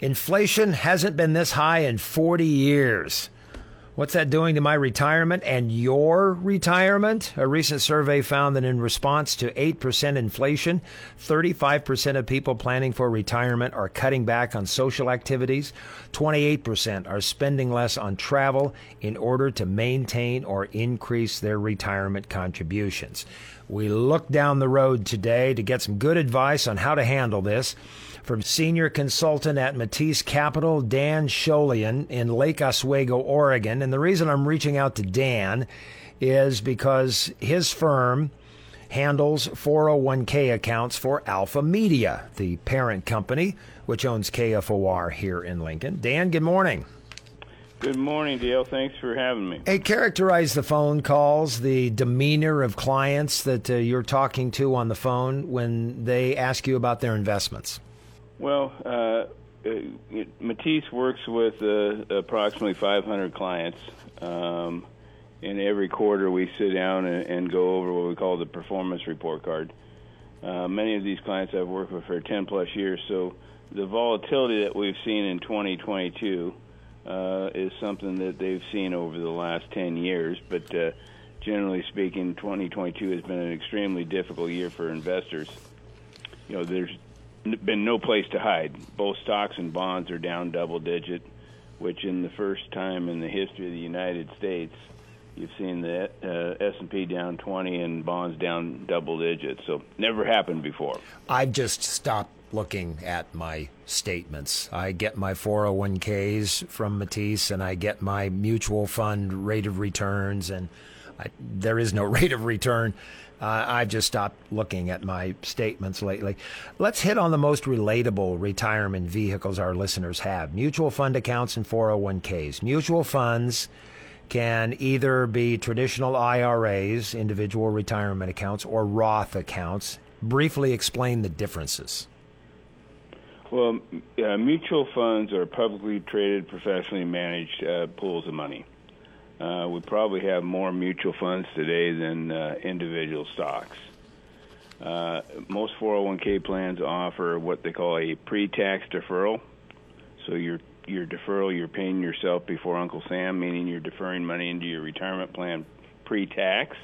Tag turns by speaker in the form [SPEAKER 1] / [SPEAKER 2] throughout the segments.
[SPEAKER 1] Inflation hasn't been this high in 40 years. What's that doing to my retirement and your retirement? A recent survey found that in response to 8% inflation, 35% of people planning for retirement are cutting back on social activities. 28% are spending less on travel in order to maintain or increase their retirement contributions. We look down the road today to get some good advice on how to handle this from senior consultant at Matisse Capital, Dan Sholian in Lake Oswego, Oregon. And the reason I'm reaching out to Dan is because his firm handles 401k accounts for Alpha Media, the parent company which owns KFOR here in Lincoln. Dan, good morning.
[SPEAKER 2] Good morning, Dale. Thanks for having me.
[SPEAKER 1] Hey, characterize the phone calls, the demeanor of clients that uh, you're talking to on the phone when they ask you about their investments.
[SPEAKER 2] Well, uh, uh Matisse works with uh, approximately 500 clients. Um, and every quarter we sit down and, and, go over what we call the performance report card. Uh, many of these clients I've worked with for 10 plus years, so the volatility that we've seen in 2022 uh, is something that they've seen over the last 10 years. But uh, generally speaking, 2022 has been an extremely difficult year for investors. You know, there's been no place to hide. Both stocks and bonds are down double digit, which in the first time in the history of the United States, you've seen the uh, S&P down 20 and bonds down double digits. So never happened before.
[SPEAKER 1] I've just stopped looking at my statements. I get my 401ks from Matisse and I get my mutual fund rate of returns and I, there is no rate of return. Uh, I've just stopped looking at my statements lately. Let's hit on the most relatable retirement vehicles our listeners have mutual fund accounts and 401ks. Mutual funds can either be traditional IRAs, individual retirement accounts, or Roth accounts. Briefly explain the differences.
[SPEAKER 2] Well, uh, mutual funds are publicly traded, professionally managed uh, pools of money. Uh, we probably have more mutual funds today than uh, individual stocks. Uh, most 401k plans offer what they call a pre-tax deferral. So your your deferral, you're paying yourself before Uncle Sam, meaning you're deferring money into your retirement plan pre-tax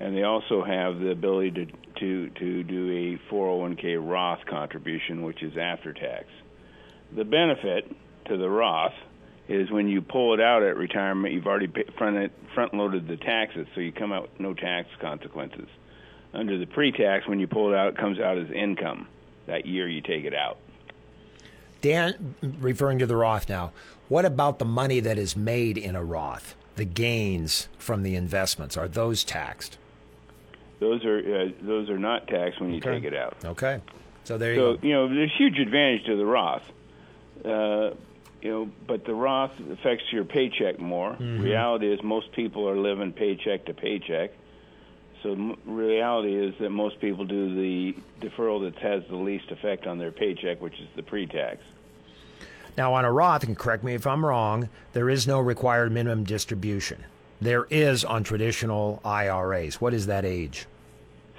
[SPEAKER 2] and they also have the ability to to to do a 401k Roth contribution, which is after tax. The benefit to the Roth is when you pull it out at retirement, you've already front front loaded the taxes, so you come out with no tax consequences. Under the pre-tax, when you pull it out, it comes out as income that year you take it out.
[SPEAKER 1] Dan, referring to the Roth now, what about the money that is made in a Roth? The gains from the investments are those taxed?
[SPEAKER 2] those are uh, those are not taxed when you
[SPEAKER 1] okay.
[SPEAKER 2] take it out.
[SPEAKER 1] Okay. So there
[SPEAKER 2] you
[SPEAKER 1] so,
[SPEAKER 2] go. you know, there's huge advantage to the Roth. Uh, you know, but the Roth affects your paycheck more. Mm-hmm. Reality is most people are living paycheck to paycheck. So m- reality is that most people do the deferral that has the least effect on their paycheck, which is the pre-tax.
[SPEAKER 1] Now, on a Roth, and correct me if I'm wrong, there is no required minimum distribution there is on traditional IRAs. What is that age?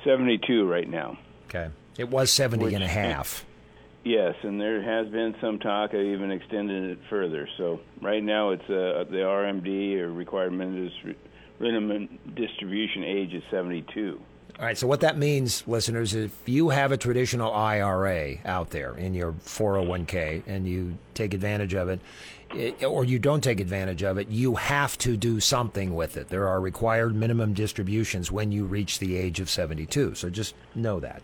[SPEAKER 2] 72 right now.
[SPEAKER 1] Okay. It was 70 Which, and a half.
[SPEAKER 2] Yes, and there has been some talk of even extending it further. So right now it's uh, the RMD or required minimum distribution age is 72.
[SPEAKER 1] All right, so what that means, listeners, is if you have a traditional IRA out there in your 401k and you take advantage of it, or you don't take advantage of it, you have to do something with it. There are required minimum distributions when you reach the age of 72. So just know that.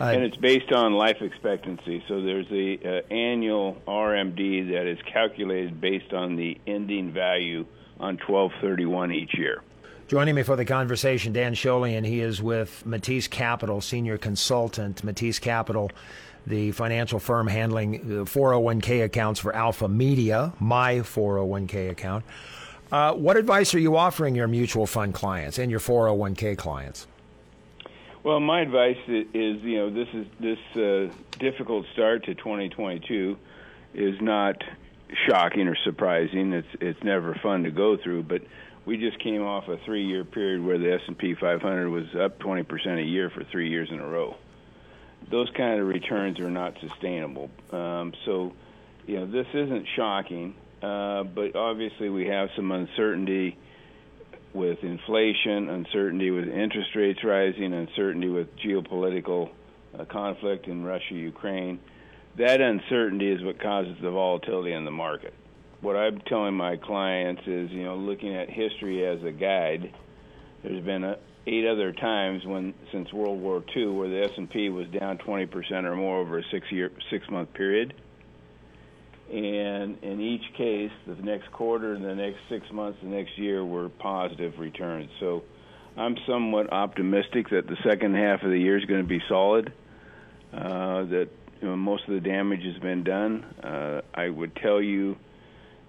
[SPEAKER 2] Uh, and it's based on life expectancy. So there's the uh, annual RMD that is calculated based on the ending value on 1231 each year.
[SPEAKER 1] Joining me for the conversation, Dan Sholian. He is with Matisse Capital, senior consultant. Matisse Capital the financial firm handling 401k accounts for Alpha Media, my 401k account. Uh, what advice are you offering your mutual fund clients and your 401k clients?
[SPEAKER 2] Well, my advice is, you know, this is this uh, difficult start to 2022 is not shocking or surprising. It's it's never fun to go through, but we just came off a three-year period where the S&P 500 was up 20% a year for three years in a row. Those kind of returns are not sustainable. Um, so, you know, this isn't shocking, uh, but obviously we have some uncertainty with inflation, uncertainty with interest rates rising, uncertainty with geopolitical uh, conflict in Russia, Ukraine. That uncertainty is what causes the volatility in the market what I'm telling my clients is, you know, looking at history as a guide. There's been a, eight other times when since World War II where the S&P was down 20% or more over a six-year, six-month period. And in each case, the next quarter, and the next six months, the next year were positive returns. So I'm somewhat optimistic that the second half of the year is going to be solid. Uh, that you know, most of the damage has been done. Uh, I would tell you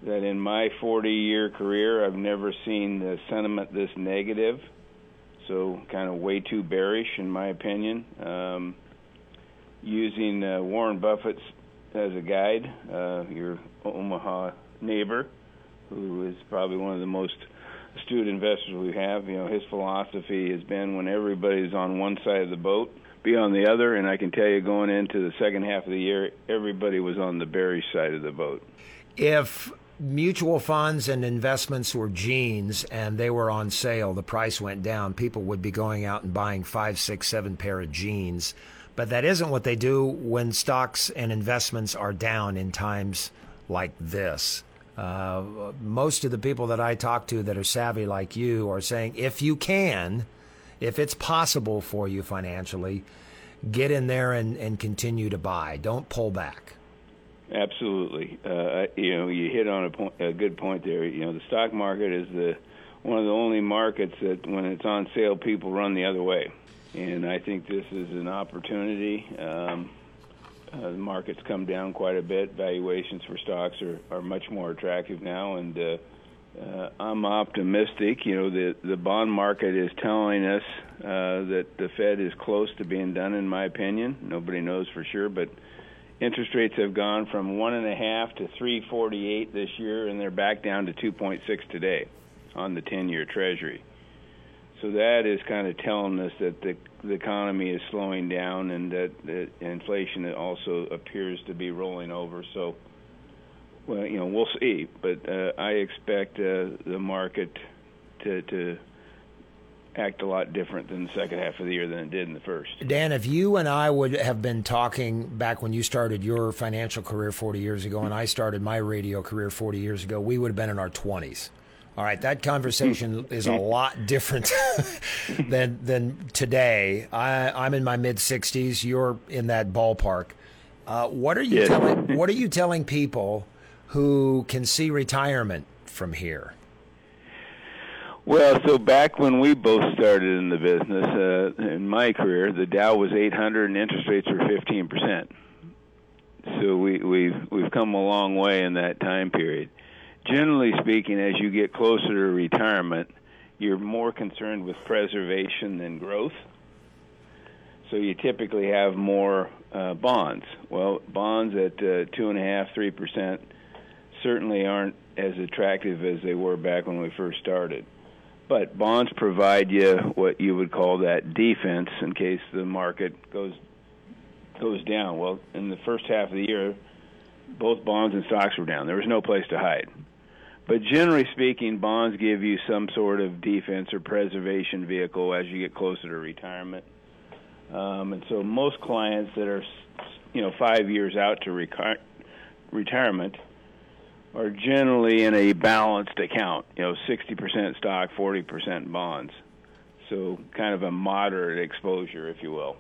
[SPEAKER 2] that in my 40 year career, I've never seen the sentiment this negative. So, kind of way too bearish, in my opinion. Um, using uh, Warren Buffett as a guide, uh, your Omaha neighbor, who is probably one of the most astute investors we have. You know, his philosophy has been when everybody's on one side of the boat, be on the other. And I can tell you, going into the second half of the year, everybody was on the bearish side of the boat.
[SPEAKER 1] If mutual funds and investments were jeans and they were on sale, the price went down, people would be going out and buying five, six, seven pair of jeans. But that isn't what they do when stocks and investments are down in times like this. Uh, most of the people that I talk to that are savvy like you are saying if you can, if it's possible for you financially, get in there and, and continue to buy. Don't pull back.
[SPEAKER 2] Absolutely. Uh, you know, you hit on a, point, a good point there. You know, the stock market is the one of the only markets that when it's on sale, people run the other way. And I think this is an opportunity. Um, uh, the market's come down quite a bit. Valuations for stocks are, are much more attractive now, and uh, uh, I'm optimistic. You know, the the bond market is telling us uh, that the Fed is close to being done. In my opinion, nobody knows for sure, but interest rates have gone from one and a half to 348 this year, and they're back down to 2.6 today on the 10-year Treasury. So that is kind of telling us that the, the economy is slowing down and that, that inflation also appears to be rolling over. So, well, you know, we'll see. But uh, I expect uh, the market to to act a lot different than the second half of the year than it did in the first.
[SPEAKER 1] Dan, if you and I would have been talking back when you started your financial career 40 years ago and I started my radio career 40 years ago, we would have been in our 20s. All right, that conversation is a lot different than than today. I, I'm in my mid 60s. You're in that ballpark. Uh, what are you
[SPEAKER 2] yeah.
[SPEAKER 1] telling What are you telling people who can see retirement from here?
[SPEAKER 2] Well, so back when we both started in the business, uh, in my career, the Dow was 800 and interest rates were 15 percent. So we, we've we've come a long way in that time period. Generally speaking, as you get closer to retirement, you're more concerned with preservation than growth. So you typically have more uh, bonds. Well, bonds at uh, two and a half, three percent certainly aren't as attractive as they were back when we first started. But bonds provide you what you would call that defense in case the market goes goes down. Well, in the first half of the year, both bonds and stocks were down. There was no place to hide. But generally speaking, bonds give you some sort of defense or preservation vehicle as you get closer to retirement. Um, and so most clients that are, you know, five years out to retirement are generally in a balanced account, you know, 60% stock, 40% bonds. So kind of a moderate exposure, if you will.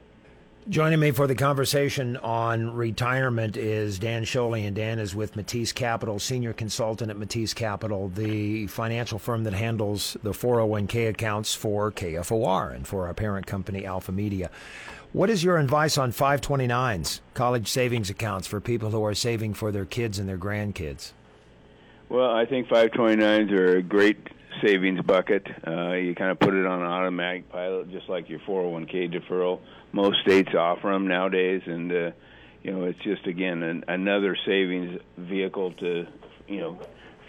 [SPEAKER 1] Joining me for the conversation on retirement is Dan Scholey, and Dan is with Matisse Capital, senior consultant at Matisse Capital, the financial firm that handles the 401k accounts for KFOR and for our parent company, Alpha Media. What is your advice on 529s, college savings accounts for people who are saving for their kids and their grandkids?
[SPEAKER 2] Well, I think 529s are a great savings bucket. Uh, you kind of put it on an automatic pilot, just like your 401k deferral. Most states offer them nowadays, and uh, you know it's just again an, another savings vehicle to you know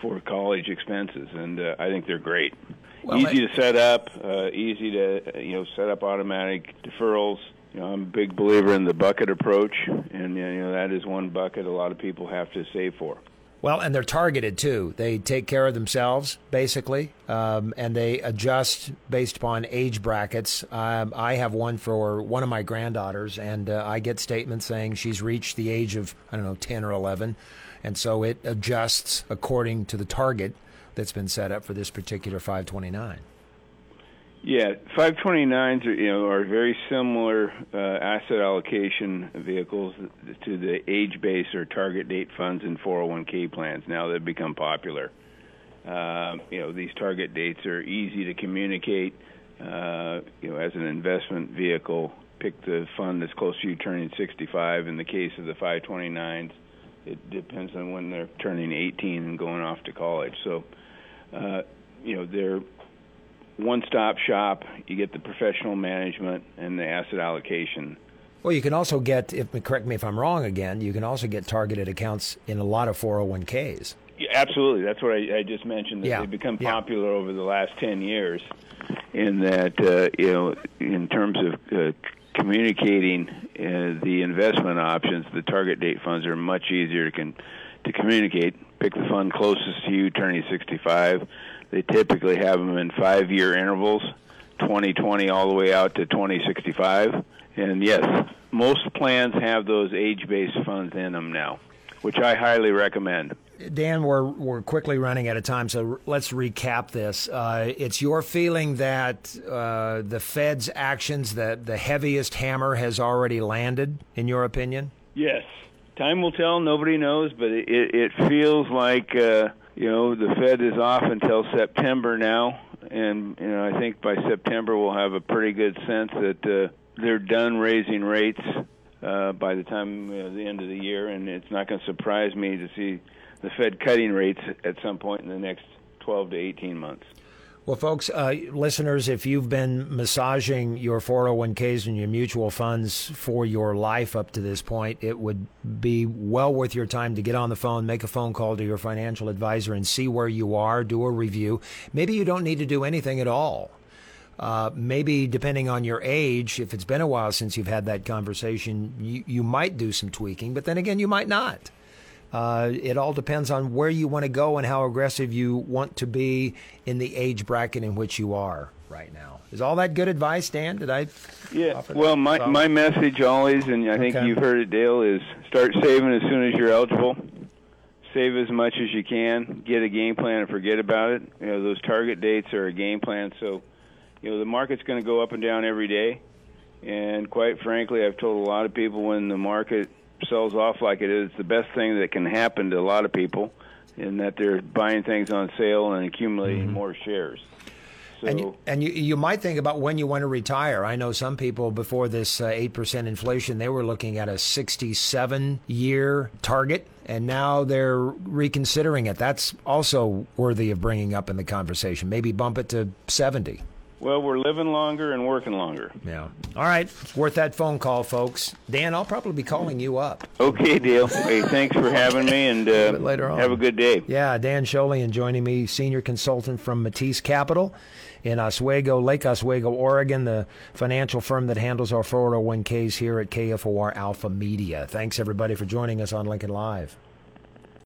[SPEAKER 2] for college expenses, and uh, I think they're great. Well, easy to set up, uh, easy to you know set up automatic deferrals. You know, I'm a big believer in the bucket approach, and you know that is one bucket a lot of people have to save for.
[SPEAKER 1] Well, and they're targeted too. They take care of themselves, basically, um, and they adjust based upon age brackets. Um, I have one for one of my granddaughters, and uh, I get statements saying she's reached the age of, I don't know, 10 or 11. And so it adjusts according to the target that's been set up for this particular 529.
[SPEAKER 2] Yeah, 529s are, you know are very similar uh, asset allocation vehicles to the age-based or target date funds and 401k plans. Now they've become popular. Uh, you know these target dates are easy to communicate. Uh, you know as an investment vehicle, pick the fund that's close to you turning 65. In the case of the 529s, it depends on when they're turning 18 and going off to college. So, uh, you know they're one-stop shop. You get the professional management and the asset allocation.
[SPEAKER 1] Well, you can also get, if correct me if I'm wrong again, you can also get targeted accounts in a lot of 401ks.
[SPEAKER 2] Yeah, absolutely. That's what I, I just mentioned. That yeah. they've become popular yeah. over the last 10 years in that, uh, you know, in terms of uh, communicating uh, the investment options, the target date funds are much easier to, con- to communicate. Pick the fund closest to you, turning 65 they typically have them in five year intervals, 2020 all the way out to 2065. And yes, most plans have those age based funds in them now, which I highly recommend.
[SPEAKER 1] Dan, we're, we're quickly running out of time, so let's recap this. Uh, it's your feeling that uh, the Fed's actions, that the heaviest hammer has already landed, in your opinion?
[SPEAKER 2] Yes. Time will tell. Nobody knows, but it, it feels like uh, you know, the Fed is off until September now, and you know, I think by September we'll have a pretty good sense that uh, they're done raising rates uh, by the time uh, the end of the year, and it's not going to surprise me to see the Fed cutting rates at some point in the next 12 to 18 months.
[SPEAKER 1] Well, folks, uh, listeners, if you've been massaging your 401ks and your mutual funds for your life up to this point, it would be well worth your time to get on the phone, make a phone call to your financial advisor, and see where you are, do a review. Maybe you don't need to do anything at all. Uh, maybe depending on your age, if it's been a while since you've had that conversation, you, you might do some tweaking, but then again, you might not. Uh, it all depends on where you want to go and how aggressive you want to be in the age bracket in which you are right now. Is all that good advice, Dan? Did I?
[SPEAKER 2] Yeah. Well, my my message always, and I think okay. you've heard it, Dale, is start saving as soon as you're eligible. Save as much as you can. Get a game plan and forget about it. You know, those target dates are a game plan. So, you know, the market's going to go up and down every day. And quite frankly, I've told a lot of people when the market sells off like it is, the best thing that can happen to a lot of people, in that they're buying things on sale and accumulating mm-hmm. more shares.
[SPEAKER 1] So, and you, and you, you might think about when you want to retire. I know some people before this uh, eight percent inflation, they were looking at a sixty-seven year target, and now they're reconsidering it. That's also worthy of bringing up in the conversation. Maybe bump it to seventy.
[SPEAKER 2] Well, we're living longer and working longer.
[SPEAKER 1] Yeah. All right. It's worth that phone call, folks. Dan, I'll probably be calling you up.
[SPEAKER 2] Okay, deal. Hey, thanks for having me, and uh, later on. have a good day.
[SPEAKER 1] Yeah, Dan Scholian joining me, senior consultant from Matisse Capital in Oswego, Lake Oswego, Oregon, the financial firm that handles our 401ks here at KFOR Alpha Media. Thanks, everybody, for joining us on Lincoln Live.